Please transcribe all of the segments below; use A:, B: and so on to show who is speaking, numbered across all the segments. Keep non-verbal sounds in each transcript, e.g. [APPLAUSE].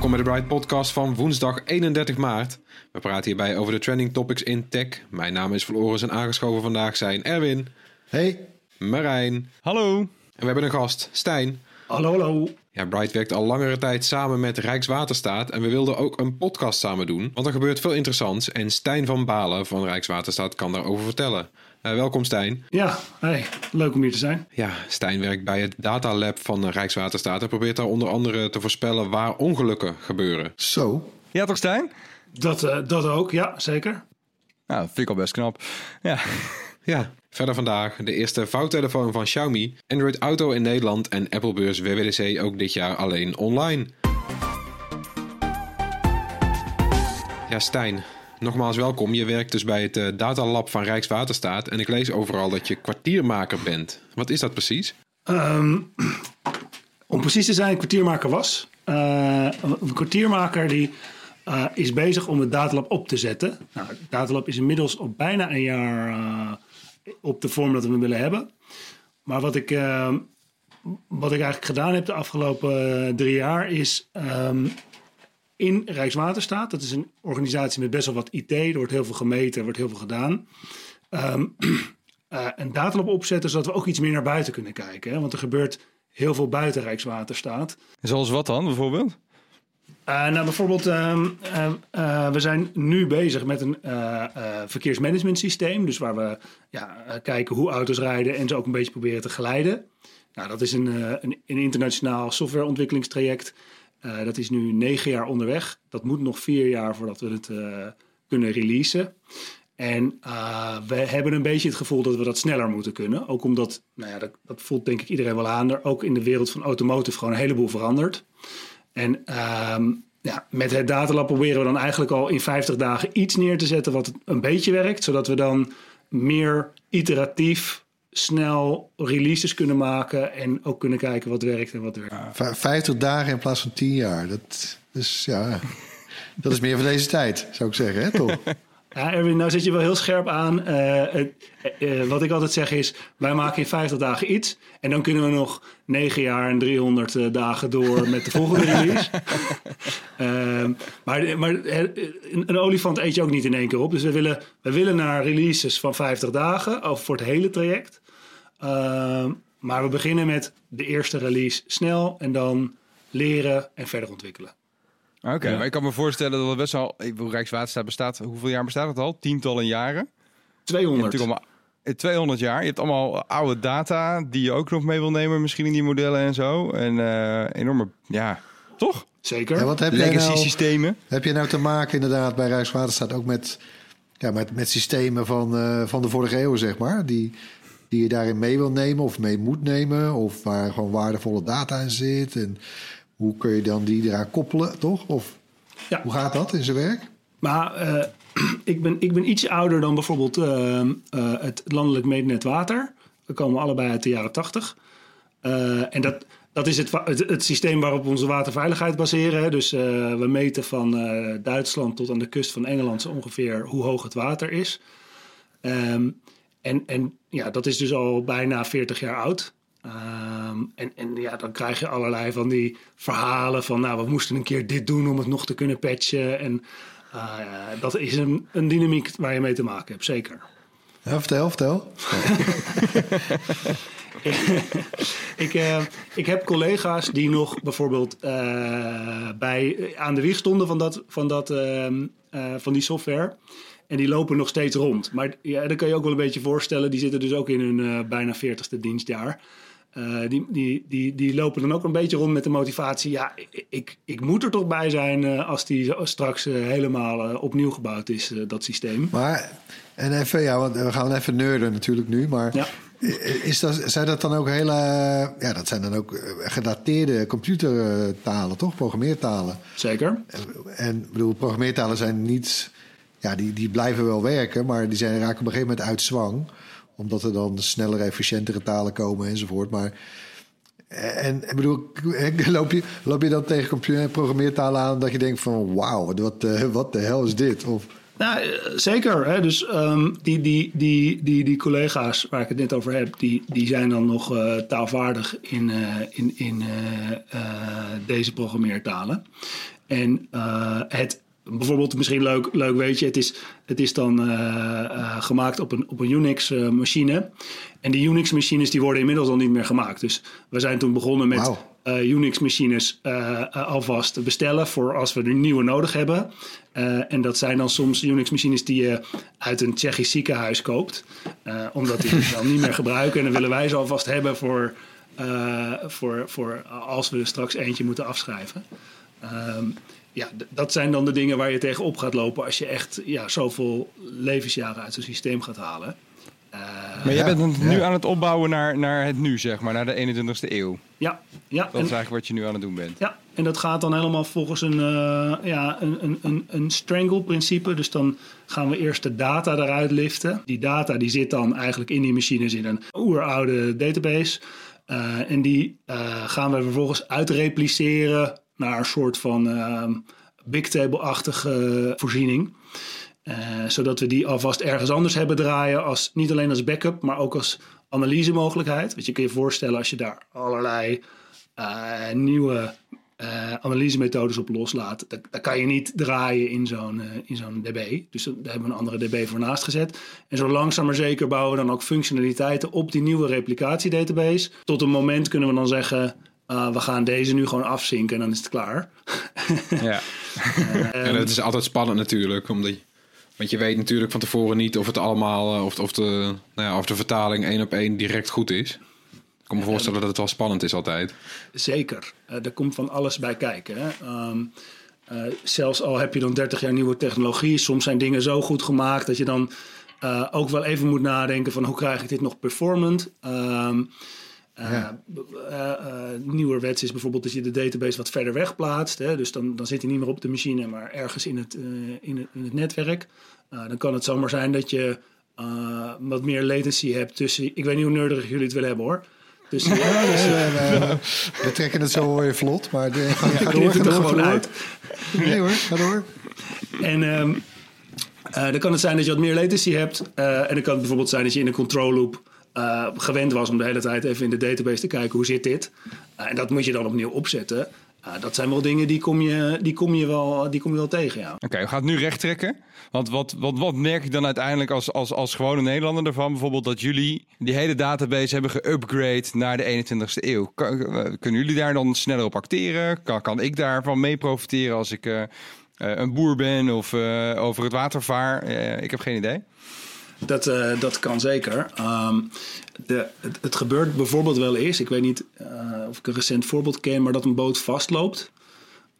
A: Welkom bij de Bright Podcast van woensdag 31 maart. We praten hierbij over de trending topics in tech. Mijn naam is Floris en aangeschoven vandaag zijn Erwin,
B: Hey.
A: Marijn
C: Hallo!
A: en we hebben een gast, Stijn.
B: Hallo, hallo.
A: Ja, Bright werkt al langere tijd samen met Rijkswaterstaat en we wilden ook een podcast samen doen, want er gebeurt veel interessants en Stijn van Balen van Rijkswaterstaat kan daarover vertellen. Eh, welkom Stijn.
B: Ja, hey, leuk om hier te zijn.
A: Ja, Stijn werkt bij het Data Lab van Rijkswaterstaat en probeert daar onder andere te voorspellen waar ongelukken gebeuren.
B: Zo.
C: Ja toch Stijn?
B: Dat, eh, dat ook, ja, zeker.
C: Nou, dat vind ik al best knap. Ja.
A: Ja, verder vandaag de eerste vouwtelefoon van Xiaomi, Android Auto in Nederland en Apple Beurs WWDC ook dit jaar alleen online. Ja, Stijn, nogmaals welkom. Je werkt dus bij het eh, Data Lab van Rijkswaterstaat en ik lees overal dat je kwartiermaker bent. Wat is dat precies?
B: Ehm, om precies te zijn, kwartiermaker was. Eh, een kwartiermaker die eh, is bezig om het datalab op te zetten. Nou, het datalab is inmiddels al bijna een jaar op de vorm dat we hem willen hebben. Maar wat ik, ehm, wat ik eigenlijk gedaan heb de afgelopen drie jaar is ehm, in Rijkswaterstaat. Dat is een organisatie met best wel wat IT. Er wordt heel veel gemeten, er wordt heel veel gedaan. Ehm, [CLEARS THROAT] eh, een datalab opzetten, zodat we ook iets meer naar buiten kunnen kijken. Hè? Want er gebeurt heel veel buiten Rijkswaterstaat.
C: Zoals wat dan bijvoorbeeld?
B: Uh, nou, bijvoorbeeld, ehm, eh, eh, we zijn nu bezig met een uh, verkeersmanagement systeem. Dus waar we ja, kijken hoe auto's rijden en ze ook een beetje proberen te geleiden. Nou, dat is een, een, een internationaal softwareontwikkelingstraject. Dat is nu negen jaar onderweg. Dat moet nog vier jaar voordat we het kunnen releasen. En uh, we hebben een beetje het gevoel dat we dat sneller moeten kunnen. Ook omdat, nou ja, dat, dat voelt denk ik iedereen wel aan. Er ook in de wereld van automotive gewoon een heleboel verandert. En uh, ja, met het datalab proberen we dan eigenlijk al in 50 dagen iets neer te zetten wat een beetje werkt. Zodat we dan meer iteratief, snel releases kunnen maken. En ook kunnen kijken wat werkt en wat werkt.
D: V 50 dagen in plaats van 10 jaar. Dat is, ja, [LAUGHS] dat is meer van deze tijd, zou ik zeggen, hè, toch? [LAUGHS]
B: Ja, Erwin, nou zit je wel heel scherp aan. Uh, uh, wat ik altijd zeg is, wij maken in 50 dagen iets. En dan kunnen we nog 9 jaar en 300 uh, dagen door met de volgende release. [LAUGHS] Ehm, maar maar een, een, olifant eet je ook niet in één keer op. Dus we willen, we willen naar releases van 50 dagen, of voor het hele traject. Ehm, maar we beginnen met de eerste release snel en dan leren en verder ontwikkelen.
C: Oké, okay, ja. maar ik kan me voorstellen dat het best wel... Rijkswaterstaat bestaat, hoeveel jaar bestaat het al? Tientallen jaren?
B: 200.
C: Je allemaal, 200 jaar. Je hebt allemaal oude data die je ook nog mee wil nemen misschien in die modellen en zo. En uh, enorme, ja, toch?
B: Zeker.
D: Ja, wat heb
C: Legacy
D: nou,
C: systemen.
D: Heb je nou te maken inderdaad bij Rijkswaterstaat ook met, ja, met, met systemen van, uh, van de vorige eeuw, zeg maar? Die, die je daarin mee wil nemen of mee moet nemen. Of waar gewoon waardevolle data in zit. En hoe kun je dan die eraan koppelen, toch? Of ja. hoe gaat dat in zijn werk?
B: Maar uh, [CLEARS THROAT] ik, ben, ik ben iets ouder dan bijvoorbeeld uh, uh, het landelijk meetnet water. We komen allebei uit de jaren tachtig. en dat, dat is het, het, het, systeem waarop we onze waterveiligheid baseren. Hè. Dus we meten van Duitsland tot aan de kust van Engeland zo ongeveer hoe hoog het water is. Um, en, en ja, dat is dus al bijna 40 jaar oud. Um, en, en ja, dan krijg je allerlei van die verhalen van, nou, we moesten een keer dit doen om het nog te kunnen patchen. En Uh, dat is een, een dynamiek waar je mee te maken hebt, zeker.
D: Ja, vertel, vertel. [LAUGHS]
B: ik, uh, ik heb collega's die nog bijvoorbeeld uh, bij, aan de wieg stonden van, dat, van, dat, uh, van die software. En die lopen nog steeds rond. Maar ja, dat kan je ook wel een beetje voorstellen. Die zitten dus ook in hun bijna 40ste dienstjaar. Die, die, die, die lopen dan ook een beetje rond met de motivatie. Ja, ik, ik moet er toch bij zijn als die straks helemaal opnieuw gebouwd is, dat systeem.
D: Maar, en even, ja, want we gaan even nerden natuurlijk nu. Maar ja. Is dat, zijn dat dan ook hele. Ja, dat zijn dan ook gedateerde computertalen, toch? Programmeertalen.
B: Zeker.
D: En ik bedoel, programmeertalen zijn niet. Ja, die, die blijven wel werken, maar die zijn, raken op een gegeven moment uit zwang. Omdat er dan snellere, efficiëntere talen komen enzovoort. Maar. En ik bedoel, [LAUGHS] loop je, loop je dan tegen computer- programmeertalen aan dat je denkt van wauw, wat, wat de hel is dit? Of,
B: nou, zeker. Hè? Dus um, die, die, die, die, die collega's waar ik het net over heb, die, die zijn dan nog uh, taalvaardig in, uh, in, in uh, deze programmeertalen. En het bijvoorbeeld misschien leuk, leuk weet je, het is, het is dan gemaakt op een, op een Unix-machine. en die Unix-machines die worden inmiddels al niet meer gemaakt. Dus we zijn toen begonnen met wow. Unix-machines alvast te bestellen voor als we er nieuwe nodig hebben. En dat zijn dan soms Unix-machines die je uit een Tsjechisch ziekenhuis koopt, omdat die het dan niet meer gebruiken. En dan willen wij ze alvast hebben voor, voor, voor als we er straks eentje moeten afschrijven. Um, ja, dat zijn dan de dingen waar je tegenop gaat lopen als je echt ja, zoveel levensjaren uit zo'n systeem gaat halen.
C: Uh, maar je bent nu ja. aan het opbouwen naar, naar het nu, zeg maar, naar de 21ste eeuw.
B: Ja, ja.
C: Dat is eigenlijk wat je nu aan het doen bent.
B: Ja, en dat gaat dan helemaal volgens een, uh, ja, een, een, een, een strangle-principe. Dus dan gaan we eerst de data eruit liften. Die data die zit dan eigenlijk in die machines in een oeroude database. Uh, en die gaan we vervolgens uitrepliceren naar een soort van bigtable-achtige voorziening. Uh, zodat we die alvast ergens anders hebben draaien, als, niet alleen als backup, maar ook als analysemogelijkheid. Want je kun je voorstellen als je daar allerlei uh, nieuwe uh, analysemethodes op loslaat, dan, kan je niet draaien in zo'n in zo'n DB. Dus daar hebben we een andere DB voor naast gezet. En zo langzaam maar zeker bouwen we dan ook functionaliteiten op die nieuwe replicatiedatabase. Tot een moment kunnen we dan zeggen, uh, we gaan deze nu gewoon afzinken en dan is het klaar. [LAUGHS]
A: ja. uh, en het is altijd spannend natuurlijk, omdat want je weet natuurlijk van tevoren niet of het allemaal, of, of, de, nou ja, of de vertaling één op één direct goed is. Ik kan me voorstellen dat het wel spannend is altijd.
B: Zeker. Uh, er komt van alles bij kijken. Hè? Um, uh, zelfs al heb je dan 30 jaar nieuwe technologie, soms zijn dingen zo goed gemaakt dat je dan uh, ook wel even moet nadenken van hoe krijg ik dit nog performant. Um, ja. Uh, uh, nieuwerwets is bijvoorbeeld dat je de database wat verder weg plaatst. Hè? Dus dan, dan zit hij niet meer op de machine, maar ergens in het, in het, in het netwerk. dan kan het zomaar zijn dat je wat meer latency hebt tussen... Ik weet niet hoe nerdig jullie het willen hebben hoor.
D: Dus, ja, dus, we, we, trekken het zo weer vlot, maar de, ga, ga door, ga door,
B: gewoon
D: door.
B: uit.
D: Nee hoor, ga door.
B: En um, dan kan het zijn dat je wat meer latency hebt. en dan kan het bijvoorbeeld zijn dat je in een control loop uh, gewend was om de hele tijd even in de database te kijken hoe zit dit. Uh, en dat moet je dan opnieuw opzetten. Uh, dat zijn wel dingen die kom je, die kom je, wel, die kom je wel tegen, ja.
C: Oké, okay, we gaan het nu recht trekken. Want wat, wat, wat merk ik dan uiteindelijk als, als, als gewone Nederlander ervan? Bijvoorbeeld dat jullie die hele database hebben geupgrade naar de 21ste eeuw. Kunnen jullie daar dan sneller op acteren? Kan, kan ik daarvan mee profiteren als ik een boer ben of over het water vaar? ik heb geen idee.
B: Dat, uh, dat kan zeker. Um, de, het, het, gebeurt bijvoorbeeld wel eens, ik weet niet uh, of ik een recent voorbeeld ken, maar dat een boot vastloopt.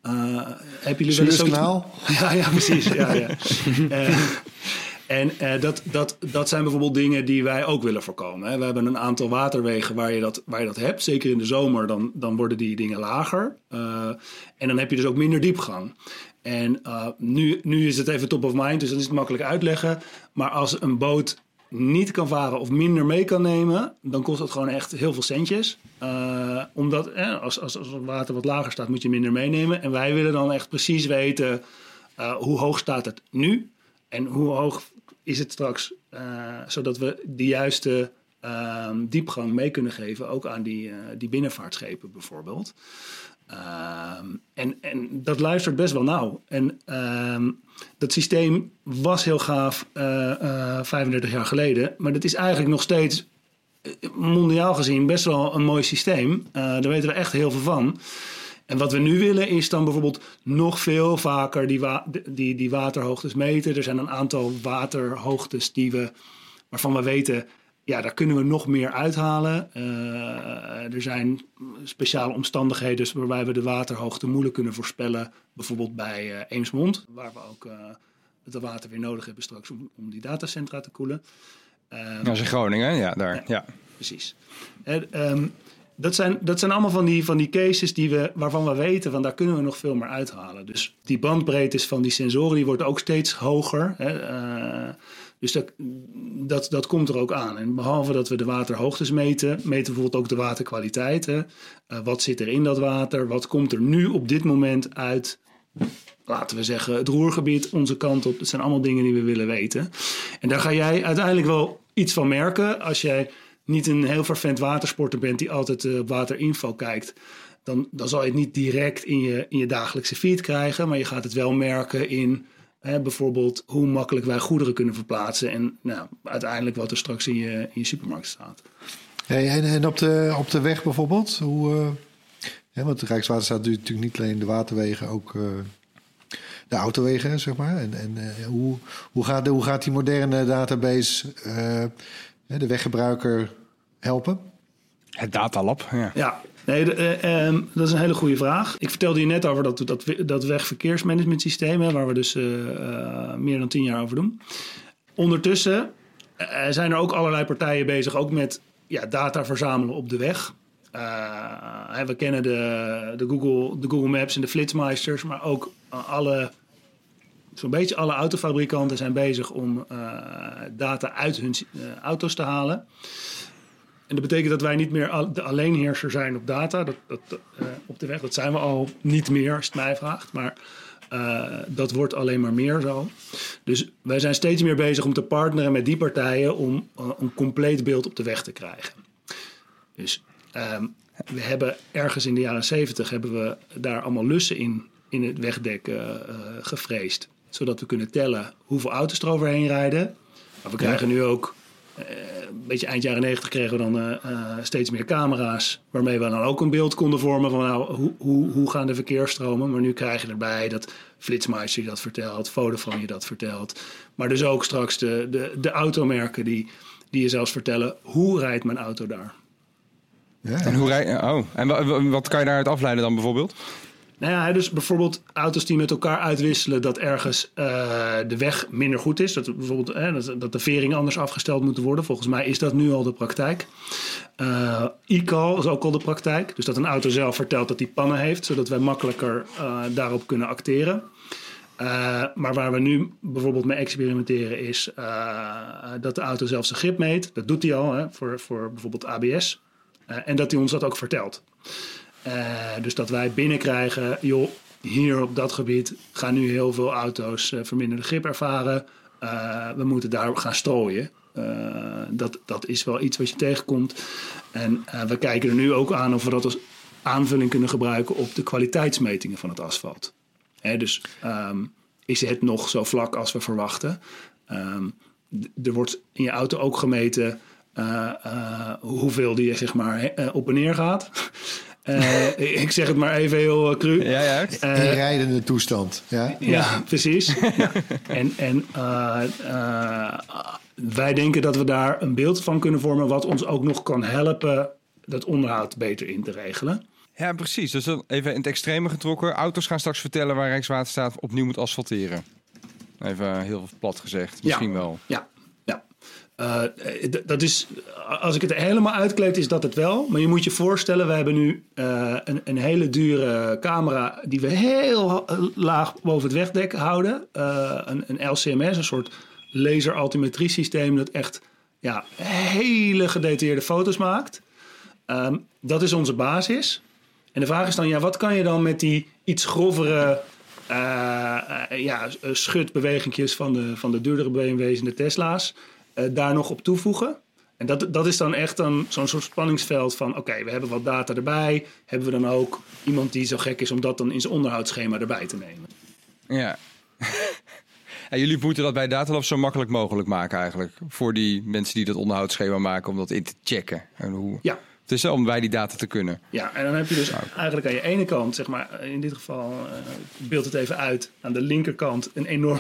B: Uh, heb jullie wel eens zo... [LAUGHS] Ja, ja, precies. ja, ja. [LAUGHS] en dat, dat, dat zijn bijvoorbeeld dingen die wij ook willen voorkomen. Hè. We hebben een aantal waterwegen waar je dat, waar je dat hebt. Zeker in de zomer, dan, dan worden die dingen lager. en dan heb je dus ook minder diepgang. En uh, nu, nu is het even top of mind, dus dan is het makkelijk uitleggen. Maar als een boot niet kan varen of minder mee kan nemen, dan kost dat gewoon echt heel veel centjes. Uh, omdat eh, als, als, het water wat lager staat, moet je minder meenemen. En wij willen dan echt precies weten uh, hoe hoog staat het nu en hoe hoog is het straks, zodat we de juiste diepgang mee kunnen geven, ook aan die, die binnenvaartschepen bijvoorbeeld. Ehm, en, en dat luistert best wel nauw. En ehm, dat systeem was heel gaaf eh, eh, 35 jaar geleden. Maar dat is eigenlijk nog steeds eh, mondiaal gezien best wel een mooi systeem. Eh, daar weten we echt heel veel van. En wat we nu willen is dan bijvoorbeeld nog veel vaker die, die, die waterhoogtes meten. Er zijn een aantal waterhoogtes die we, waarvan we weten, ja, daar kunnen we nog meer uithalen. Eh, er zijn speciale omstandigheden waarbij we de waterhoogte moeilijk kunnen voorspellen. Bijvoorbeeld bij eh, Eemsmond, waar we ook eh, het water weer nodig hebben straks om, om die datacentra te koelen. Eh,
C: Dat is in Groningen, ja, daar. Ja.
B: Precies. Ehm, dat, zijn, dat zijn allemaal van die, van die cases die we, waarvan we weten, van daar kunnen we nog veel meer uithalen. Dus die bandbreedtes van die sensoren die wordt ook steeds hoger. Hè, dus dat, dat, dat komt er ook aan. En behalve dat we de waterhoogtes meten, meten we bijvoorbeeld ook de waterkwaliteit. Hè. Eh, wat zit er in dat water? Wat komt er nu op dit moment uit laten we zeggen, het roergebied, onze kant op. Dat zijn allemaal dingen die we willen weten. En daar ga jij uiteindelijk wel iets van merken. Als jij niet een heel vervent watersporter bent die altijd eh, op waterinfo kijkt. Dan, dan zal je het niet direct in je, in je dagelijkse feed krijgen. Maar je gaat het wel merken in hè, bijvoorbeeld hoe makkelijk wij goederen kunnen verplaatsen. En nou, uiteindelijk wat er straks in je, in je supermarkt staat.
D: Hey, en en op, de, op de weg bijvoorbeeld? Hoe, eh, hè, want de Rijkswaterstaat doet natuurlijk niet alleen de waterwegen, ook eh, de autowegen, zeg maar. En, en eh, hoe, hoe, gaat, de- hoe gaat die moderne database eh, de weggebruiker helpen?
C: Het datalab, ja.
B: Ja, nee, eh, ehm, dat is een hele goede vraag. Ik vertelde je net over dat, dat, dat wegverkeersmanagementsysteem, hè, waar we dus eh, eh, meer dan tien jaar over doen. Ondertussen zijn er ook allerlei partijen bezig, ook met ja, data verzamelen op de weg. We kennen de, de, Google, de Google Maps en de Flitsmeisters, maar ook alle, zo'n beetje alle autofabrikanten zijn bezig om data uit hun auto's te halen. En dat betekent dat wij niet meer de alleenheerser zijn op data, dat, dat, eh, op de weg. Dat zijn we al niet meer, als het mij vraagt. Maar eh, dat wordt alleen maar meer zo. Dus wij zijn steeds meer bezig om te partneren met die partijen om eh, een compleet beeld op de weg te krijgen. Dus ehm, we hebben ergens in de jaren zeventig hebben we daar allemaal lussen in, in het wegdek gevreesd. Zodat we kunnen tellen hoeveel auto's er overheen rijden. Maar we krijgen nu ook een beetje eind jaren 90 kregen we dan eh, eh, steeds meer camera's. Waarmee we dan ook een beeld konden vormen van nou, hoe, hoe, hoe gaan de verkeersstromen. Maar nu krijg je erbij dat Flitsmeister je dat vertelt, Vodafone je dat vertelt. Maar dus ook straks de, de, de automerken die, die je zelfs vertellen hoe rijdt mijn auto daar.
D: Ja,
C: En, hoe rij, oh. en wa- wa- wat kan je daaruit afleiden dan bijvoorbeeld?
B: Nou ja, dus bijvoorbeeld auto's die met elkaar uitwisselen dat ergens eh, de weg minder goed is. Dat, bijvoorbeeld, dat, de veringen anders afgesteld moeten worden. Volgens mij is dat nu al de praktijk. Eh e-call is ook al de praktijk. Dus dat een auto zelf vertelt dat hij pannen heeft, zodat wij makkelijker eh, daarop kunnen acteren. Maar waar we nu bijvoorbeeld mee experimenteren is dat de auto zelf zijn grip meet. Dat doet hij al hè, voor, voor bijvoorbeeld ABS. En dat hij ons dat ook vertelt. Eh, dus dat wij binnenkrijgen, joh, hier op dat gebied gaan nu heel veel auto's eh, verminderde grip ervaren. Eh, we moeten daar gaan strooien. Dat, dat is wel iets wat je tegenkomt. En we kijken er nu ook aan of we dat als aanvulling kunnen gebruiken op de kwaliteitsmetingen van het asfalt. Dus ehm, is het nog zo vlak als we verwachten? Ehm, er wordt in je auto ook gemeten hoeveel die zeg maar op en neer gaat. Eh, ik zeg het maar even heel eh, cru.
C: Ja, ja.
B: Eh,
D: in rijdende toestand. Ja?
B: ja, precies. [LAUGHS] Ja. En, en eh, eh, wij denken dat we daar een beeld van kunnen vormen... wat ons ook nog kan helpen dat onderhoud beter in te regelen.
C: Ja, precies. Dus even in het extreme getrokken. Auto's gaan straks vertellen waar Rijkswaterstaat opnieuw moet asfalteren. Even heel plat gezegd. Misschien
B: Ja.
C: wel.
B: Ja, Eh, d- dat is, als ik het helemaal uitkleed, is dat het wel. Maar je moet je voorstellen, we hebben nu eh, een, een hele dure camera die we heel laag boven het wegdek houden. Eh, een, een LCMS, een soort laser-altimetrie systeem dat echt ja, hele gedetailleerde foto's maakt. Ehm, dat is onze basis. En de vraag is dan, ja, wat kan je dan met die iets grovere eh, eh, ja, schutbewegingjes van de, van de duurdere BMW's en de Tesla's eh, daar nog op toevoegen? En dat, dat is dan echt dan zo'n soort spanningsveld van... oké, we hebben wat data erbij. Hebben we dan ook iemand die zo gek is om dat dan in zijn onderhoudsschema erbij te nemen?
C: Ja. [LAUGHS] en jullie moeten dat bij Datalab zo makkelijk mogelijk maken eigenlijk. Voor die mensen die dat onderhoudsschema maken om dat in te checken. En hoe...
B: Ja.
C: Het is om bij die data te kunnen.
B: Ja, en dan heb je dus eigenlijk aan je ene kant, zeg maar, in dit geval uh, beeld het even uit, aan de linkerkant een enorm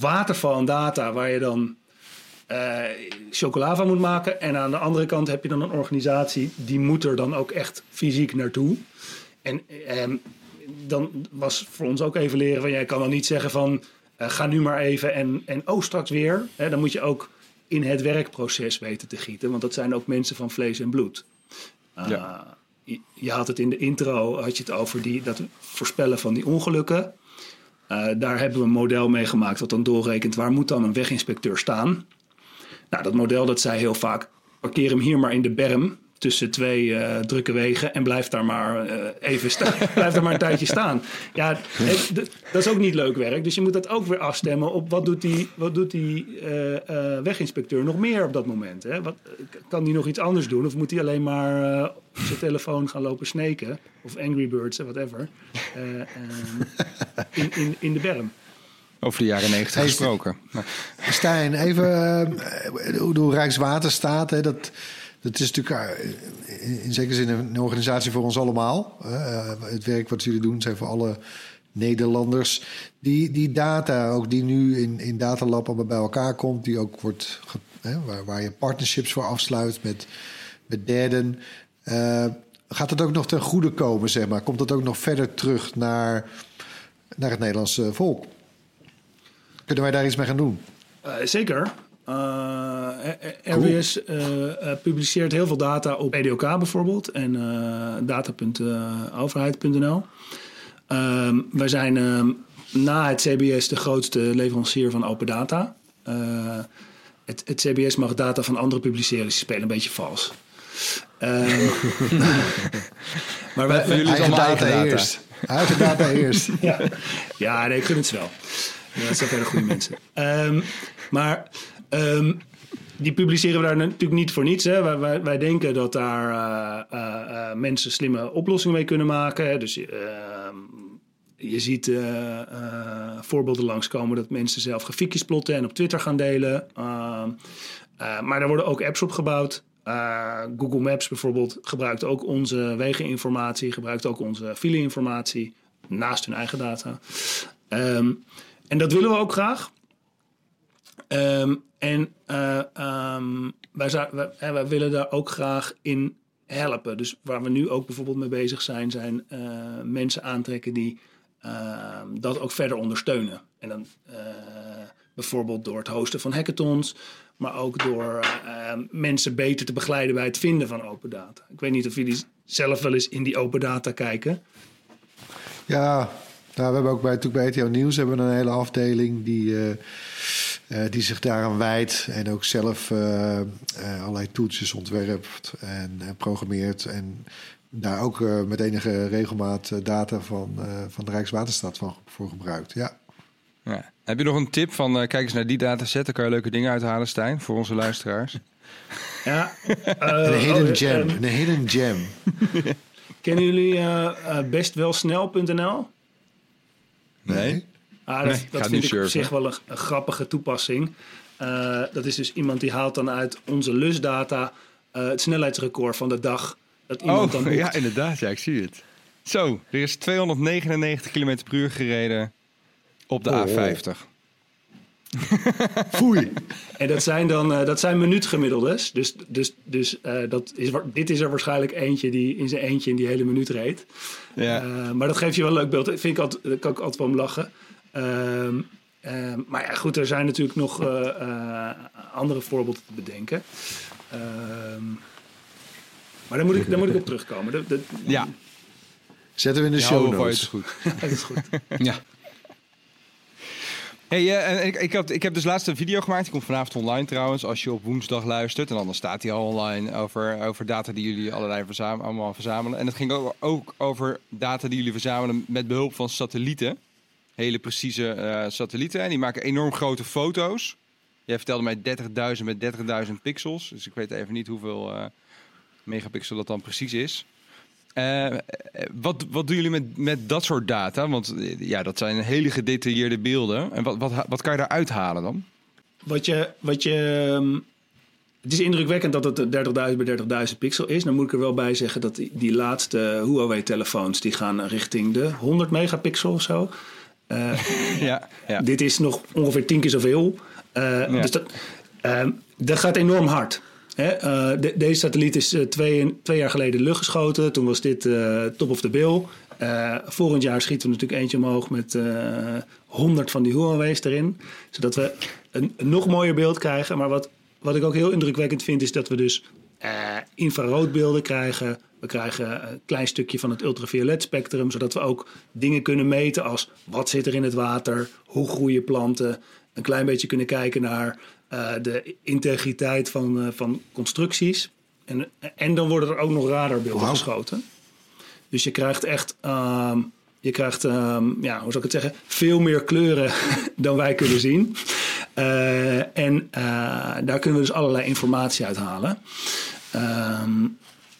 B: waterval aan data waar je dan uh, chocola van moet maken. En aan de andere kant heb je dan een organisatie die moet er dan ook echt fysiek naartoe. En um, dan was voor ons ook even leren van jij kan dan niet zeggen van uh, ga nu maar even en, en oh straks weer. Dan moet je ook in het werkproces weten te gieten, want dat zijn ook mensen van vlees en bloed. Uh, ja. je, je, had het in de intro had je het over die, dat voorspellen van die ongelukken. Uh, daar hebben we een model mee gemaakt dat dan doorrekent waar moet dan een weginspecteur staan. Nou, dat model dat zei heel vaak parkeer hem hier maar in de berm tussen twee uh, drukke wegen en blijf daar maar uh, even staan. [LAUGHS] blijf daar maar een tijdje staan. Ja, het, dat is ook niet leuk werk. Dus je moet dat ook weer afstemmen op wat doet die, wat doet die weginspecteur nog meer op dat moment. Hè? Wat, kan die nog iets anders doen? Of moet hij alleen maar op zijn telefoon gaan lopen sneken? Of Angry Birds, whatever. in, in, in de berm.
C: Over de jaren negentig gesproken.
D: Stijn, even hoe de Rijkswaterstaat... Hè, dat, dat is natuurlijk in, in zekere zin een organisatie voor ons allemaal. Uh, het werk wat jullie doen zijn voor alle Nederlanders. Die, die data, ook die nu in, in Datalab allemaal bij elkaar komt, die ook wordt, hè, waar, waar je partnerships voor afsluit met, met derden. Gaat het ook nog ten goede komen, zeg maar? Komt het ook nog verder terug naar, naar het Nederlandse volk? Kunnen wij daar iets mee gaan doen?
B: Uh, zeker. Uh, RWS cool. uh, publiceert heel veel data op EDOK bijvoorbeeld en uh, data.overheid.nl. Um, wij zijn um, na het CBS de grootste leverancier van open data. Het, het, CBS mag data van anderen publiceren, dus die spelen een beetje vals. Um, [LAUGHS]
D: maar wij, jullie eigen data, data eerst. Eigen data eerst. [LAUGHS]
B: ja, ja nee, ik gun het ze wel. Ja, dat zijn hele goede [LAUGHS] mensen. Um, maar um, die publiceren we daar natuurlijk niet voor niets. Hè. Wij, wij, wij denken dat daar uh, uh, uh, mensen slimme oplossingen mee kunnen maken. Dus je ziet voorbeelden langskomen dat mensen zelf grafiekjes plotten en op Twitter gaan delen. maar daar worden ook apps op gebouwd. Google Maps bijvoorbeeld gebruikt ook onze wegeninformatie, gebruikt ook onze fileinformatie naast hun eigen data. Um, en dat willen we ook graag. Um, en uh, um, wij, willen daar ook graag in helpen. Dus waar we nu ook bijvoorbeeld mee bezig zijn, zijn uh, mensen aantrekken die uh, dat ook verder ondersteunen. En dan uh, bijvoorbeeld door het hosten van hackathons, maar ook door mensen beter te begeleiden bij het vinden van open data. Ik weet niet of jullie zelf wel eens in die open data kijken.
D: Ja, nou, we hebben ook bij, bij ETO Nieuws hebben we een hele afdeling die uh, die zich daaraan wijdt en ook zelf uh, uh, allerlei toetsjes ontwerpt en, programmeert. En daar ook met enige regelmaat data van, van de Rijkswaterstaat van, voor gebruikt. Ja.
C: ja. Heb je nog een tip van kijk eens naar die dataset, daar kan je leuke dingen uithalen, Stijn, voor onze luisteraars?
B: Ja, [LAUGHS]
D: een hidden oh, gem. een hidden gem. [LAUGHS]
B: Kennen jullie bestwelsnel.nl?
C: Nee.
B: Ah, dat, nee, dat vind ik surfen. op zich wel een, een grappige toepassing. Uh, dat is dus iemand die haalt dan uit onze lusdata uh, het snelheidsrecord van de dag. Dat iemand
C: oh,
B: dan [LAUGHS] boekt.
C: ja, inderdaad. Ja, ik zie het. Zo, er is 299 km per uur gereden op de
D: oh.
C: A50. [LAUGHS]
D: Foei.
B: En dat zijn dan uh, dat zijn minuutgemiddeldes. Dus, dus, dus uh, dat is, dit is er waarschijnlijk eentje die in zijn eentje in die hele minuut reed.
C: Ja.
B: Uh, maar dat geeft je wel een leuk beeld. Vind ik altijd, daar kan ik altijd wel om lachen. Um, um, maar ja, goed, er zijn natuurlijk nog uh, uh, andere voorbeelden te bedenken. Um, maar daar moet ik, daar moet ik op terugkomen. De, de,
C: ja.
D: Zetten we in de show notes.
C: goed. [LAUGHS]
B: dat is goed.
C: ja. Hey, uh, ik, ik, heb, ik heb dus laatst een video gemaakt. Die komt vanavond online trouwens, als je op woensdag luistert. En anders staat die al online over, over data die jullie allerlei verzamelen, allemaal verzamelen. En het ging ook, ook over data die jullie verzamelen met behulp van satellieten hele precieze uh, satellieten. En die maken enorm grote foto's. Jij vertelde mij 30.000 met 30.000 pixels. Dus ik weet even niet hoeveel eh, megapixel dat dan precies is. Eh, eh, wat, wat doen jullie met, met dat soort data? Want eh, ja, dat zijn hele gedetailleerde beelden. En wat, wat, wat kan je daaruit halen dan?
B: Wat je, wat je, ehm, het is indrukwekkend dat het 30.000 bij 30.000 pixel is. Dan moet ik er wel bij zeggen dat die, die laatste Huawei-telefoons... die gaan richting de 100 megapixel of zo. [LAUGHS]
C: Ja, ja.
B: Dit is nog ongeveer tien keer zoveel. Eh, Dus dat, ehm, dat gaat enorm hard. Eh, de- deze satelliet is eh, twee, twee jaar geleden lucht geschoten. Toen was dit eh, top of the bill. Eh, volgend jaar schieten we natuurlijk eentje omhoog met eh 100 van die Huawei's erin. Zodat we een, nog mooier beeld krijgen. Maar wat, wat ik ook heel indrukwekkend vind, is dat we dus infraroodbeelden krijgen. We krijgen een klein stukje van het ultraviolet spectrum, zodat we ook dingen kunnen meten als wat zit er in het water, hoe groeien planten. Een klein beetje kunnen kijken naar eh, de integriteit van, eh, van constructies. En, en dan worden er ook nog radarbeelden geschoten. Dus je krijgt echt, ehm, je krijgt, ehm, ja, hoe zou ik het zeggen, veel meer kleuren [LAUGHS] dan wij kunnen zien. Eh, en daar kunnen we dus allerlei informatie uit halen. Ehm,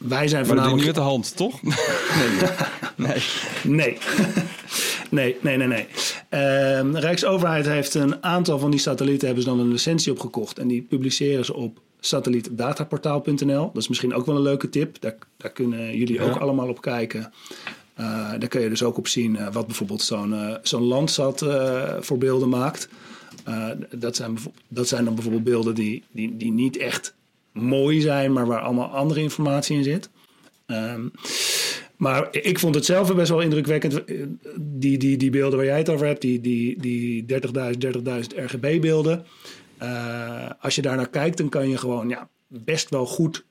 B: wij zijn
C: Maar doe
B: voornamelijk...
C: niet met de hand, toch? [LAUGHS] nee.
B: Nee. nee, nee, nee, nee. Ehm, de Rijksoverheid heeft een aantal van die satellieten hebben ze dan een licentie opgekocht. En die publiceren ze op satellietdataportaal.nl. Dat is misschien ook wel een leuke tip. Daar, daar kunnen jullie ook allemaal op kijken. Eh, daar kun je dus ook op zien eh, wat bijvoorbeeld zo'n eh, zo'n Landsat voor beelden maakt. Dat, zijn, dat zijn dan bijvoorbeeld beelden die, die, die niet echt mooi zijn, maar waar allemaal andere informatie in zit. Ehm, maar ik vond het zelf best wel indrukwekkend. eh, Die, die, die beelden waar jij het over hebt, die, die, die 30.000, 30.000 RGB-beelden. Als je daar naar kijkt, dan kan je gewoon ja, best wel goed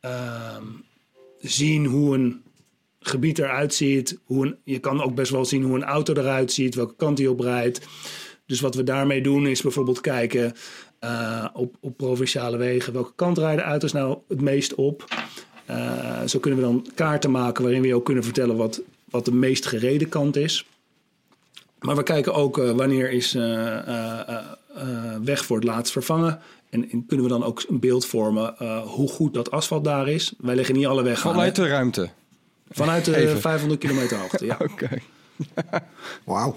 B: ehm, zien hoe een gebied eruit ziet. Hoe een, je kan ook best wel zien hoe een auto eruit ziet, welke kant hij op rijdt. Dus wat we daarmee doen is bijvoorbeeld kijken eh, op, op provinciale wegen. Welke kant rijden auto's nou het meest op? Eh, zo kunnen we dan kaarten maken waarin we ook kunnen vertellen wat, wat de meest gereden kant is. Maar we kijken ook eh, wanneer is eh, eh, eh, eh, weg voor het laatst vervangen. En, en kunnen we dan ook een beeld vormen eh, hoe goed dat asfalt daar is. Wij leggen niet alle weg aan.
C: Vanuit
B: hè.
C: de ruimte.
B: Vanuit de
C: Even.
B: 500 kilometer hoogte, ja. [LAUGHS]
C: Oké.
D: Wauw.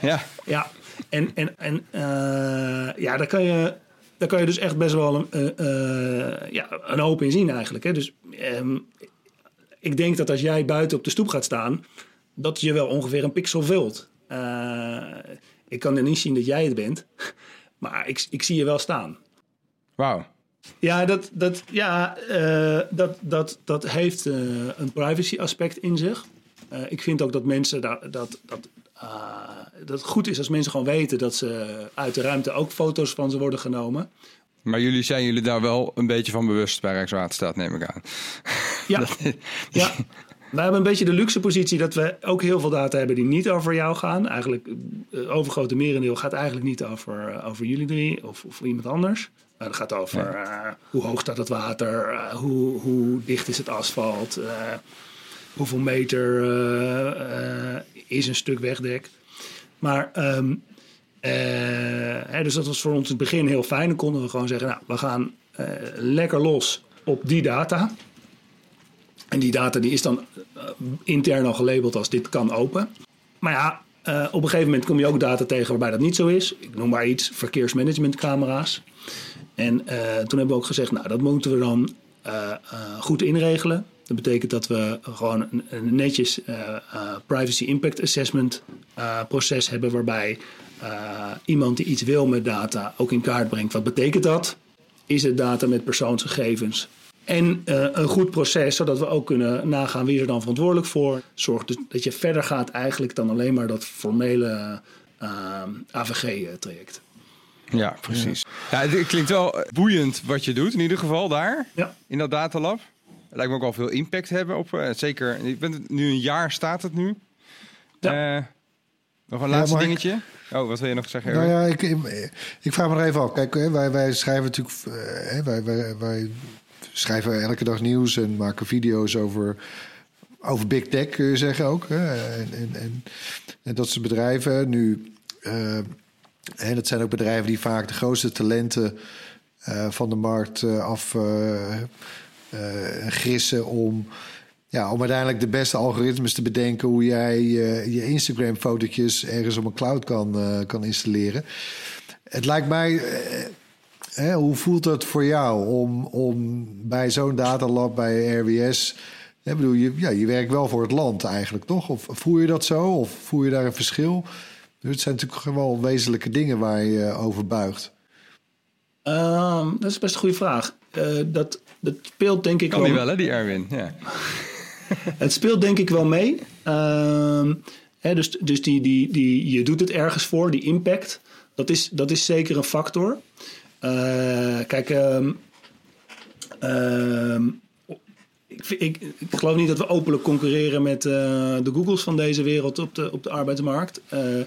C: Ja.
B: Ja, en, en, en eh, ja, daar kan, je, daar kan je dus echt best wel een, eh, eh, ja, een hoop in zien eigenlijk. Hè? Dus ehm, ik denk dat als jij buiten op de stoep gaat staan, dat je wel ongeveer een pixel vult. Eh, ik kan er niet zien dat jij het bent, [LAUGHS] maar ik, ik zie je wel staan.
C: Wauw.
B: Ja, dat, dat, ja, dat, dat, dat heeft een privacy aspect in zich. Ik vind ook dat mensen daar, dat, dat, ah, dat het goed is als mensen gewoon weten dat ze uit de ruimte ook foto's van ze worden genomen.
C: Maar jullie zijn jullie daar wel een beetje van bewust bij Rijkswaterstaat, neem ik aan.
B: Ja, [LAUGHS] ja. Wij hebben een beetje de luxe positie dat we ook heel veel data hebben die niet over jou gaan. Eigenlijk, het overgrote merendeel gaat eigenlijk niet over, eh, over jullie drie of, of iemand anders. Maar het gaat over eh, hoe hoog staat het water, eh, hoe, hoe dicht is het asfalt, eh, hoeveel meter eh, eh, is een stuk wegdek. Maar, ehm, eh, dus dat was voor ons in het begin heel fijn. Dan konden we gewoon zeggen, nou, we gaan lekker los op die data. En die data die is dan intern al gelabeld als dit kan open. Maar ja, op een gegeven moment kom je ook data tegen waarbij dat niet zo is. Ik noem maar iets, verkeersmanagementcamera's. En toen hebben we ook gezegd, nou dat moeten we dan goed inregelen. Dat betekent dat we gewoon een, een netjes eh, eh, privacy impact assessment eh, proces hebben waarbij iemand die iets wil met data ook in kaart brengt. Wat betekent dat? Is het data met persoonsgegevens? En een goed proces, zodat we ook kunnen nagaan wie is er dan verantwoordelijk voor. Zorg dus dat je verder gaat eigenlijk dan alleen maar dat formele AVG-traject.
C: Ja, precies. Ja, het klinkt wel boeiend wat je doet, in ieder geval daar,
B: Ja.
C: in dat datalab. Lijkt me ook wel veel impact hebben op, eh, zeker, ik ben het- nu een jaar staat het nu.
B: Ja.
C: Eh, nog een laatste dingetje. Oh, wat wil je nog zeggen?
D: Nou ja, ik, ik vraag me er even af. Kijk, hè, wij, wij schrijven natuurlijk... eh, hè, wij, wij, wij schrijven elke dag nieuws en maken video's over, over big tech, kun je zeggen ook. Hè? En, en, en, en dat soort bedrijven. Nu, eh, En dat zijn ook bedrijven die vaak de grootste talenten eh, van de markt eh, af gissen om, ja, om uiteindelijk de beste algoritmes te bedenken hoe jij eh, je Instagram-fotootjes ergens op een cloud kan, eh, kan installeren. Het lijkt mij. eh, hè, hoe voelt het voor jou om, om bij zo'n datalab bij RWS. Bedoel, je, ja, je werkt wel voor het land eigenlijk, toch? Of voel je dat zo? Of voel je daar een verschil? Het zijn natuurlijk gewoon wezenlijke dingen waar je eh, over buigt.
B: Ehm, dat is best een goede vraag. Eh, dat, dat speelt denk ik
C: Kan die wel, hè, die Erwin? Ja. [LAUGHS]
B: Het speelt denk ik wel mee. Ehm, hè, dus dus die, die, die, je doet het ergens voor, die impact. Dat is, dat is zeker een factor. Eh, kijk, ehm, ehm, ik, ik, ik geloof niet dat we openlijk concurreren met eh, de Googles van deze wereld op de, op de arbeidsmarkt. Maar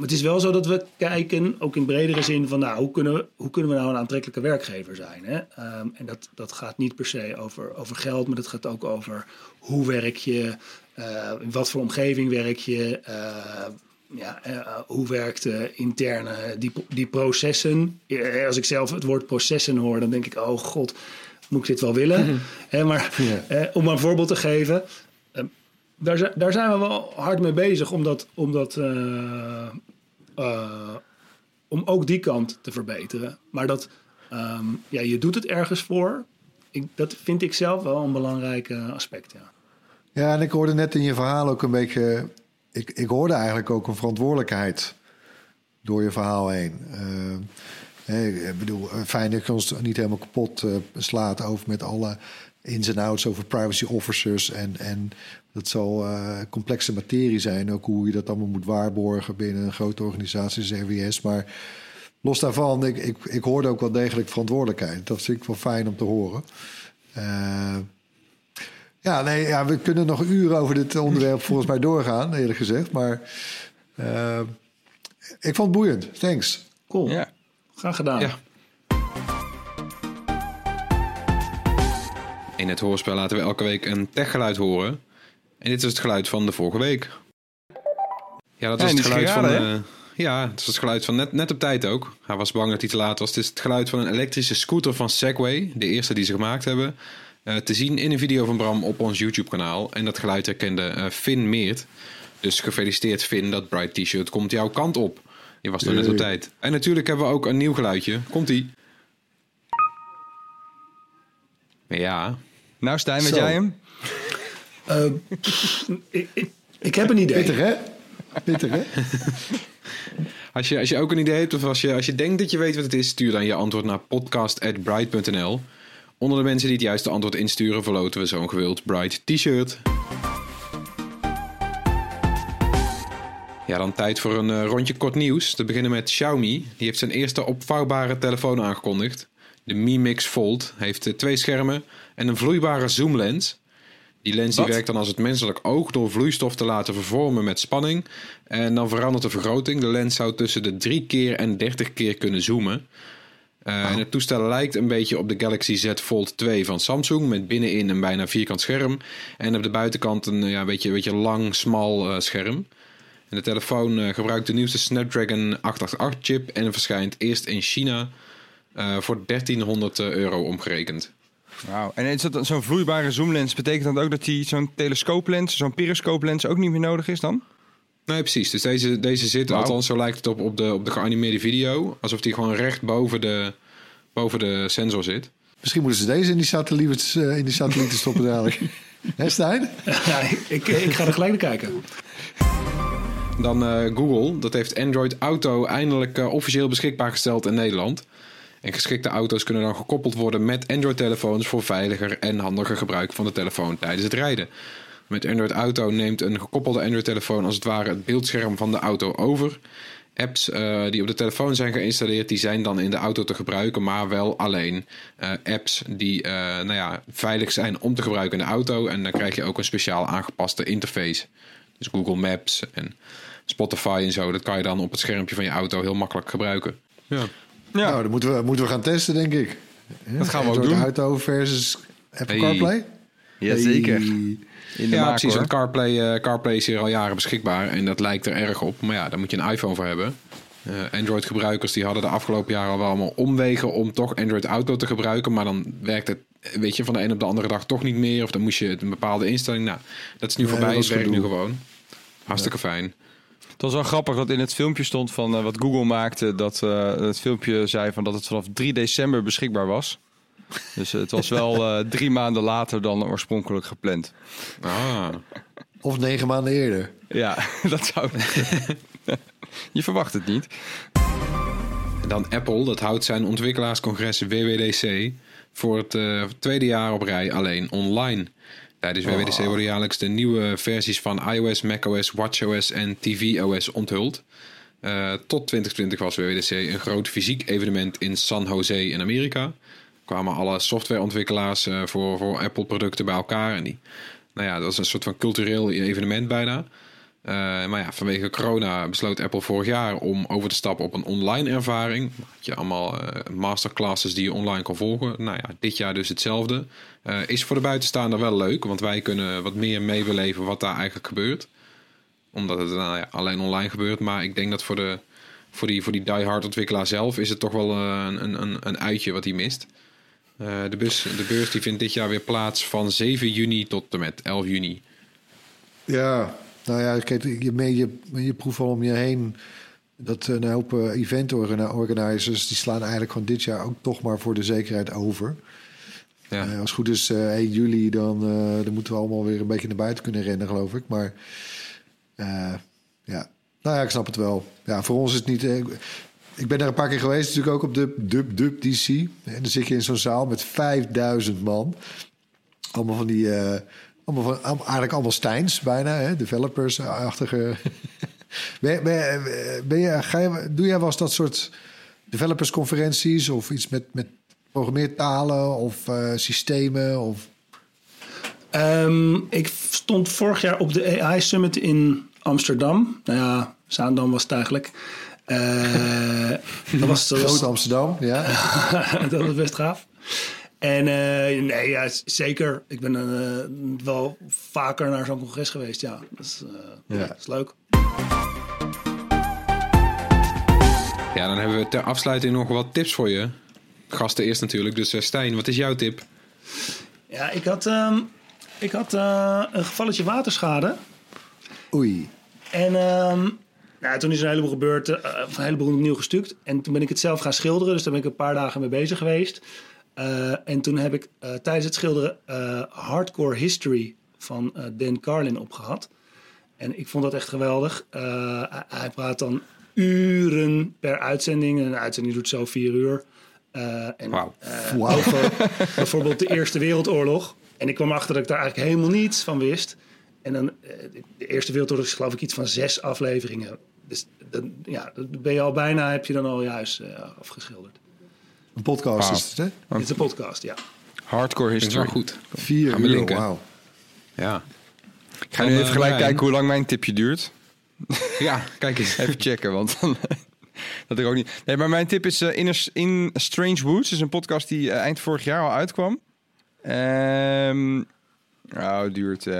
B: het is wel zo dat we kijken, ook in bredere zin, van nou, hoe kunnen we, hoe kunnen we nou een aantrekkelijke werkgever zijn? Hè? Ehm, en dat, dat gaat niet per se over, over geld, maar dat gaat ook over hoe werk je, eh, in wat voor omgeving werk je, eh, ja, eh, hoe werkt de interne, die, die processen. Als ik zelf het woord processen hoor, dan denk ik, oh god, moet ik dit wel willen? [LAUGHS] Hè, maar eh, om een voorbeeld te geven, daar, daar zijn we wel hard mee bezig om, dat, om, eh, eh, om ook die kant te verbeteren. Maar dat, ehm, ja, je doet het ergens voor. Dat vind ik zelf wel een belangrijk eh, aspect. Ja.
D: Ja, en ik hoorde net in je verhaal ook een beetje. Ik, ik hoorde eigenlijk ook een verantwoordelijkheid door je verhaal heen. Ik bedoel, fijn dat je ons niet helemaal kapot slaat over met alle ins en outs over privacy officers. En, en dat zal eh, complexe materie zijn, ook hoe je dat allemaal moet waarborgen binnen een grote organisatie als RWS. Maar los daarvan, ik, ik, ik hoorde ook wel degelijk verantwoordelijkheid. Dat vind ik wel fijn om te horen. Eh, ja, nee, ja, we kunnen nog uren over dit onderwerp volgens mij doorgaan, eerlijk gezegd. Maar eh, ik vond het boeiend. Thanks.
B: Cool,
C: Ja.
B: graag gedaan.
A: Ja. In het hoorspel laten we elke week een techgeluid horen. En dit is het geluid van de vorige week. Ja, dat
C: Ja,
A: is het geluid van... eh, ja, het is het geluid van net, net op tijd ook. Hij was bang dat hij te laat was. Het is het geluid van een elektrische scooter van Segway. De eerste die ze gemaakt hebben. Eh, te zien in een video van Bram op ons YouTube-kanaal. En dat geluid herkende eh, Finn Meert. Dus gefeliciteerd Finn, dat Bright T-shirt komt jouw kant op. Je was er net op tijd. En natuurlijk hebben we ook een nieuw geluidje. Komt-ie. Ja,
C: Nou, Stijn, weet
D: Zo.
C: jij hem?
B: Eh, pff, ik, ik, ik heb een idee.
D: Pittig, hè? Pittig, hè? [LAUGHS]
A: Als je, als je ook een idee hebt of als je, als je denkt dat je weet wat het is, stuur dan je antwoord naar podcast.bright.nl. Onder de mensen die het juiste antwoord insturen, verloten we zo'n gewild Bright t-shirt. Ja, dan tijd voor een eh, rondje kort nieuws. Te beginnen met Xiaomi. Die heeft zijn eerste opvouwbare telefoon aangekondigd. De Mi Mix Fold heeft eh, twee schermen en een vloeibare zoomlens. Die lens die werkt dan als het menselijk oog door vloeistof te laten vervormen met spanning. En dan verandert de vergroting. De lens zou tussen de 3 keer en 30 keer kunnen zoomen. Eh, En het toestel lijkt een beetje op de Galaxy Z Fold 2 van Samsung. Met binnenin een bijna vierkant scherm. En op de buitenkant een ja, beetje, beetje lang, smal eh, scherm. En de telefoon eh, gebruikt de nieuwste Snapdragon 888 chip. En verschijnt eerst in China eh, voor 1300 euro omgerekend.
C: Wauw. En is dat zo'n vloeibare zoomlens? Betekent dat ook dat die zo'n telescooplens, zo'n periscooplens ook niet meer nodig is dan?
A: Nee, precies. Dus deze, deze zit, althans zo lijkt het op, op, de, op de geanimeerde video. Alsof die gewoon recht boven de, boven de sensor zit.
D: Misschien moeten ze deze in die satellieten, eh, in die satellieten stoppen dadelijk. [LAUGHS] Hè, Stijn?
B: Ja, ik, ik ga er gelijk naar kijken.
A: Dan eh, Google, dat heeft Android Auto eindelijk eh, officieel beschikbaar gesteld in Nederland. En geschikte auto's kunnen dan gekoppeld worden met Android-telefoons voor veiliger en handiger gebruik van de telefoon tijdens het rijden. Met Android Auto neemt een gekoppelde Android-telefoon als het ware het beeldscherm van de auto over. Apps eh, die op de telefoon zijn geïnstalleerd, die zijn dan in de auto te gebruiken, maar wel alleen eh, apps die eh, nou ja, veilig zijn om te gebruiken in de auto. En dan krijg je ook een speciaal aangepaste interface. Dus Google Maps en Spotify en zo, dat kan je dan op het schermpje van je auto heel makkelijk gebruiken. Ja.
C: Ja.
D: Nou, dat moeten we, moeten we gaan testen, denk ik.
C: Dat gaan we ook
D: Android
C: doen.
D: Auto versus Apple
A: Hey.
D: CarPlay.
C: Jazeker.
D: Hey.
C: In de
A: Ja,
C: maak,
A: precies.
C: hoor.
A: Want CarPlay, eh, CarPlay is hier al jaren beschikbaar en dat lijkt er erg op. Maar ja, daar moet je een iPhone voor hebben. Eh, Android-gebruikers die hadden de afgelopen jaren al wel allemaal omwegen om toch Android Auto te gebruiken. Maar dan werkt het, weet je, van de een op de andere dag toch niet meer. Of dan moest je een bepaalde instelling. Nou, dat is nu
D: Nee,
A: voorbij.
D: dat
A: Het werkt nu gewoon. Hartstikke fijn.
C: Het was wel grappig dat in het filmpje stond van eh, wat Google maakte. Dat eh, het filmpje zei van dat het vanaf 3 december beschikbaar was. Dus het was wel [LAUGHS] eh, drie maanden later dan oorspronkelijk gepland.
A: Ah.
D: Of negen maanden eerder.
C: Ja, [LAUGHS] dat zou. [LAUGHS] Je verwacht het niet.
A: En dan Apple, dat houdt zijn ontwikkelaarscongres WWDC voor het eh, tweede jaar op rij alleen online. Tijdens WWDC worden jaarlijks de nieuwe versies van iOS, macOS, watchOS en tvOS onthuld. Eh, tot 2020 was WWDC een groot fysiek evenement in San Jose in Amerika. kwamen alle softwareontwikkelaars eh, voor, voor Apple-producten bij elkaar. En die, nou ja, dat was een soort van cultureel evenement bijna. Eh, maar ja, vanwege corona besloot Apple vorig jaar om over te stappen op een online ervaring. Had je allemaal eh, masterclasses die je online kon volgen. Nou ja, dit jaar dus hetzelfde. Eh, is voor de buitenstaander wel leuk, want wij kunnen wat meer meebeleven wat daar eigenlijk gebeurt. Omdat het nou alleen online gebeurt. Maar ik denk dat voor, de, voor die, voor die diehard ontwikkelaar zelf is het toch wel een, een, een uitje wat hij mist. De, bus, de beurs die vindt dit jaar weer plaats van 7 juni tot en met 11 juni.
D: Ja, nou ja, kijk, je, je, je, je proeft al om je heen dat een hoop eh, event orga- organizers... die slaan eigenlijk gewoon dit jaar ook toch maar voor de zekerheid over.
A: Ja.
D: Eh, als het goed is, eh 1 juli, dan, dan moeten we allemaal weer een beetje naar buiten kunnen rennen, geloof ik. Maar ja, nou ja, ik snap het wel. Ja, voor ons is het niet... ik ben daar een paar keer geweest, natuurlijk ook op de Dub Dub DC. En dan zit je in zo'n zaal met 5000 man. Allemaal van die... allemaal van, eigenlijk allemaal Steins bijna, hè? developers-achtige. [LAUGHS] ben, ben, ben je, ga je, doe jij wel eens dat soort developersconferenties of iets met, met programmeertalen of eh, systemen? Of...
B: Ehm, ik stond vorig jaar op de AI Summit in Amsterdam. Nou ja, Zaandam was het eigenlijk. Eh, [LAUGHS] dat was, dat was
D: Groot Amsterdam, ja. [LAUGHS]
B: dat was best gaaf. En eh, nee, ja, zeker. Ik ben eh, wel vaker naar zo'n congres geweest. Ja, dat is, eh,
D: Ja.
B: dat is leuk.
A: Ja, dan hebben we ter afsluiting nog wat tips voor je. Gasten eerst natuurlijk. Dus Stijn, wat is jouw tip?
B: Ja, ik had, ehm, ik had eh, een gevalletje waterschade.
D: Oei.
B: En ehm, nou, toen is er een heleboel gebeurd, eh, een heleboel opnieuw gestuukt. En toen ben ik het zelf gaan schilderen, dus daar ben ik een paar dagen mee bezig geweest. Eh, en toen heb ik eh, tijdens het schilderen eh, Hardcore History van eh, Dan Carlin opgehad. En ik vond dat echt geweldig. Eh, hij- praat dan uren per uitzending. En een uitzending doet zo vier uur. Eh, en, over [LAUGHS] bijvoorbeeld de Eerste Wereldoorlog. En ik kwam erachter dat ik daar eigenlijk helemaal niets van wist. En dan, eh, de Eerste Wereldoorlog is geloof ik iets van zes afleveringen. Dus dan, ja, dan ben je al bijna, heb je dan al juist eh, afgeschilderd.
D: Een podcast is het, hè?
B: Dit is een podcast, ja.
C: Hardcore
A: Dat is wel
C: history.
A: goed.
D: Vier uur,
A: linken.
D: wauw.
A: Ja.
C: Ik ga nu even
A: eh,
C: gelijk kijken hoe lang mijn tipje duurt. [LAUGHS]
A: Ja, kijk eens.
C: Even checken, want dan... [LAUGHS] dat ik ook niet... Nee, maar mijn tip is eh, in, in Strange Woods. Is een podcast die eh, eind vorig jaar al uitkwam. Ehm nou, het duurt, eh,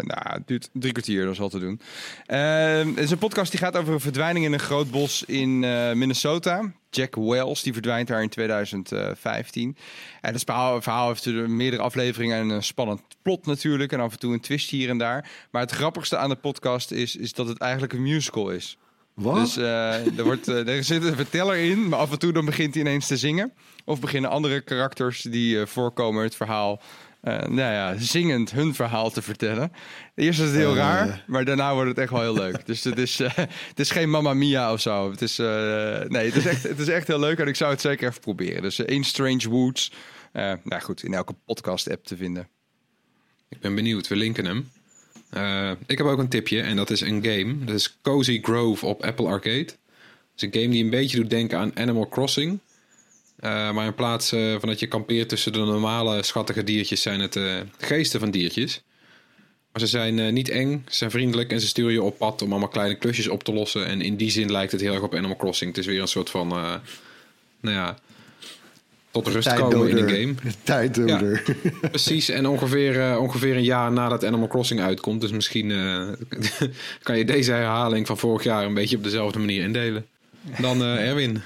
C: nou, duurt drie kwartier, dat is al te doen. Ehm, het is een podcast die gaat over een verdwijning in een groot bos in eh, Minnesota. Jack Wells, die verdwijnt daar in 2015. En het verhaal, verhaal heeft er meerdere afleveringen en een spannend plot natuurlijk. En af en toe een twist hier en daar. Maar het grappigste aan de podcast is, is dat het eigenlijk een musical is.
D: Wat?
C: Dus eh, er, wordt, er zit een verteller in, maar af en toe dan begint hij ineens te zingen. Of beginnen andere karakters die voorkomen het verhaal, eh, nou ja, zingend hun verhaal te vertellen. Eerst is het heel
D: Eh.
C: raar, maar daarna wordt het echt wel heel leuk. Dus het is, eh, het is geen Mamma Mia of zo. Het is, nee, het is, echt, het is echt heel leuk en ik zou het zeker even proberen. Dus In Strange Woods, nou goed, in elke podcast-app te vinden.
A: Ik ben benieuwd, we linken hem. Ik heb ook een tipje en dat is een game. Dat is Cozy Grove op Apple Arcade. Het is een game die een beetje doet denken aan Animal Crossing. Eh, maar in plaats eh, van dat je kampeert tussen de normale schattige diertjes... zijn het eh, geesten van diertjes. Maar ze zijn niet eng, ze zijn vriendelijk... en ze sturen je op pad om allemaal kleine klusjes op te lossen. En in die zin lijkt het heel erg op Animal Crossing. Het is weer een soort van... nou ja, tot rust komen in een game.
D: Tijddoder. [LAUGHS]
A: Precies, en ongeveer, ongeveer een jaar nadat Animal Crossing uitkomt. Dus misschien [LAUGHS] kan je deze herhaling van vorig jaar een beetje op dezelfde manier indelen. Dan Erwin.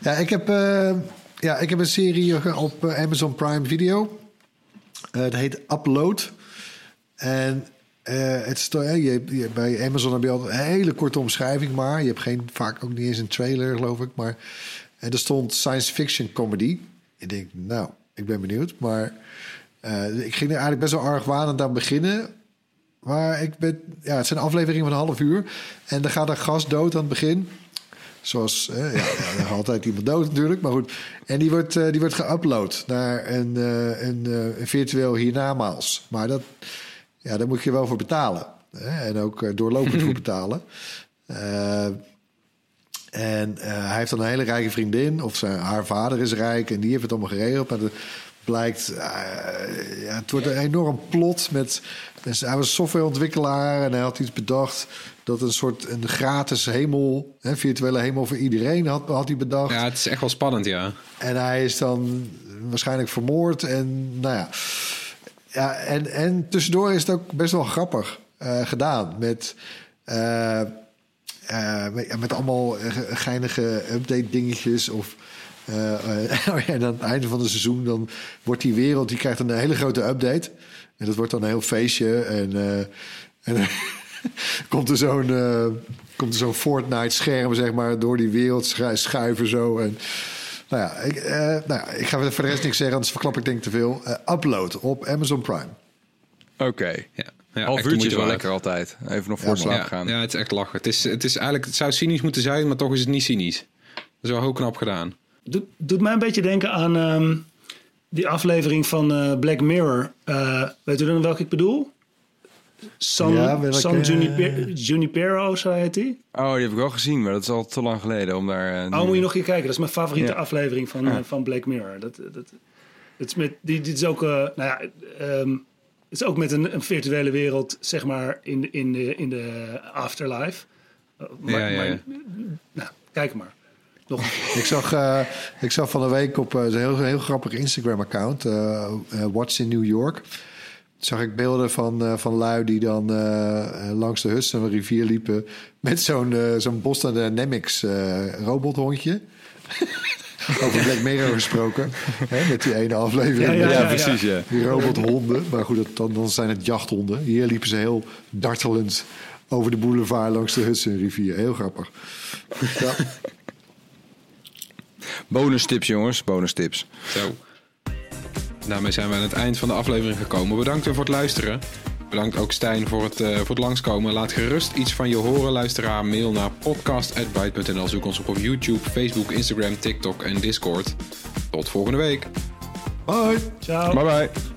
D: Ja, ik heb, eh, ja, ik heb een serie op eh, Amazon Prime Video. Eh het heet Upload. En het is, je, bij Amazon heb je altijd een hele korte omschrijving maar. Je hebt geen, vaak ook niet eens een trailer, geloof ik. Maar en er stond science fiction comedy. Ik denk, nou, ik ben benieuwd. Maar ik ging er eigenlijk best wel argwanend aan beginnen. Maar ik ben, ja, het zijn afleveringen van een half uur. En dan gaat een gast dood aan het begin. Zoals, eh, ja, er gaat altijd iemand dood natuurlijk, maar goed. En die wordt, eh, die wordt geüpload naar een, eh, een, eh, een virtueel hiernamaals. Maar dat, ja, daar moet je wel voor betalen. Hè? En ook doorlopend voor [LAUGHS] betalen. En hij heeft dan een hele rijke vriendin, of zijn, haar vader is rijk en die heeft het allemaal geregeld. Maar het blijkt, ja, het wordt een enorm plot met. Dus hij was softwareontwikkelaar en hij had iets bedacht dat een soort een gratis hemel, hè, virtuele hemel voor iedereen had, had hij bedacht.
A: Ja, het is echt wel spannend, ja.
D: En hij is dan waarschijnlijk vermoord. En nou ja. ja en, en tussendoor is het ook best wel grappig eh, gedaan. Met, eh, eh, met, allemaal geinige update dingetjes. Of, [LAUGHS] oh ja, en aan het einde van het seizoen dan wordt die wereld... die krijgt een hele grote update. En dat wordt dan een heel feestje. En, en [LAUGHS] komt er zo'n... eh, komt er zo'n Fortnite-scherm, zeg maar, door die wereld schu- schuiven zo. En, nou ja, ik, eh, nou ja, ik ga voor de rest niks zeggen, anders verklap ik denk te veel. Eh, upload op Amazon Prime.
C: Oké.
A: ja. ja
C: Half uurtje is wel lekker altijd. Even nog voor
D: Ja,
C: slaap
A: Ja,
C: gaan.
A: ja, het is echt lachen. Het, is, het, is eigenlijk, het zou cynisch moeten zijn, maar toch is het niet cynisch. Dat is wel heel knap gedaan.
B: Doet, doet mij een beetje denken aan ehm, die aflevering van eh, Black Mirror. Eh, weet u dan welke ik bedoel? San,
D: Ja, welke-
B: San Juniper, Junipero, zo heet die.
C: Oh, die heb ik wel gezien, maar dat is al te lang geleden om daar... eh,
B: Oh, moet je nog een keer kijken. Dat is mijn favoriete
C: Ja.
B: aflevering van, eh, van Black Mirror. Dat, dat, dat is met, die, dit is ook, eh, nou ja, ehm, het is ook met een, een virtuele wereld, zeg maar, in de, in de, in de afterlife. Eh, maar,
A: Ja, ja, ja.
B: maar- nou, kijk maar. Nog [LAUGHS]
D: Ik zag, eh, ik zag van de week op eh, een heel, heel grappig Instagram-account, eh eh, What's in New York. Zag ik beelden van, eh, van lui die dan eh, langs de Hudson rivier liepen met zo'n eh, zo'n Boston Dynamics eh robothondje. [LAUGHS] Over Black Mirror gesproken, hè, met die ene aflevering.
B: Ja,
C: precies, ja.
D: Die robothonden. Maar goed, dat, dan, dan zijn het jachthonden. Hier liepen ze heel dartelend over de boulevard langs de Hudson rivier. Heel grappig. Ja.
C: Bonus tips, jongens. Bonus tips.
A: Zo. Daarmee zijn we aan het eind van de aflevering gekomen. Bedankt weer voor het luisteren. Bedankt ook Stijn voor het, eh, voor het langskomen. Laat gerust iets van je horen, luisteraar. Mail naar podcast.byte.nl. Zoek ons op op YouTube, Facebook, Instagram, TikTok en Discord. Tot volgende week.
D: Bye.
B: ciao.
C: Bye bye.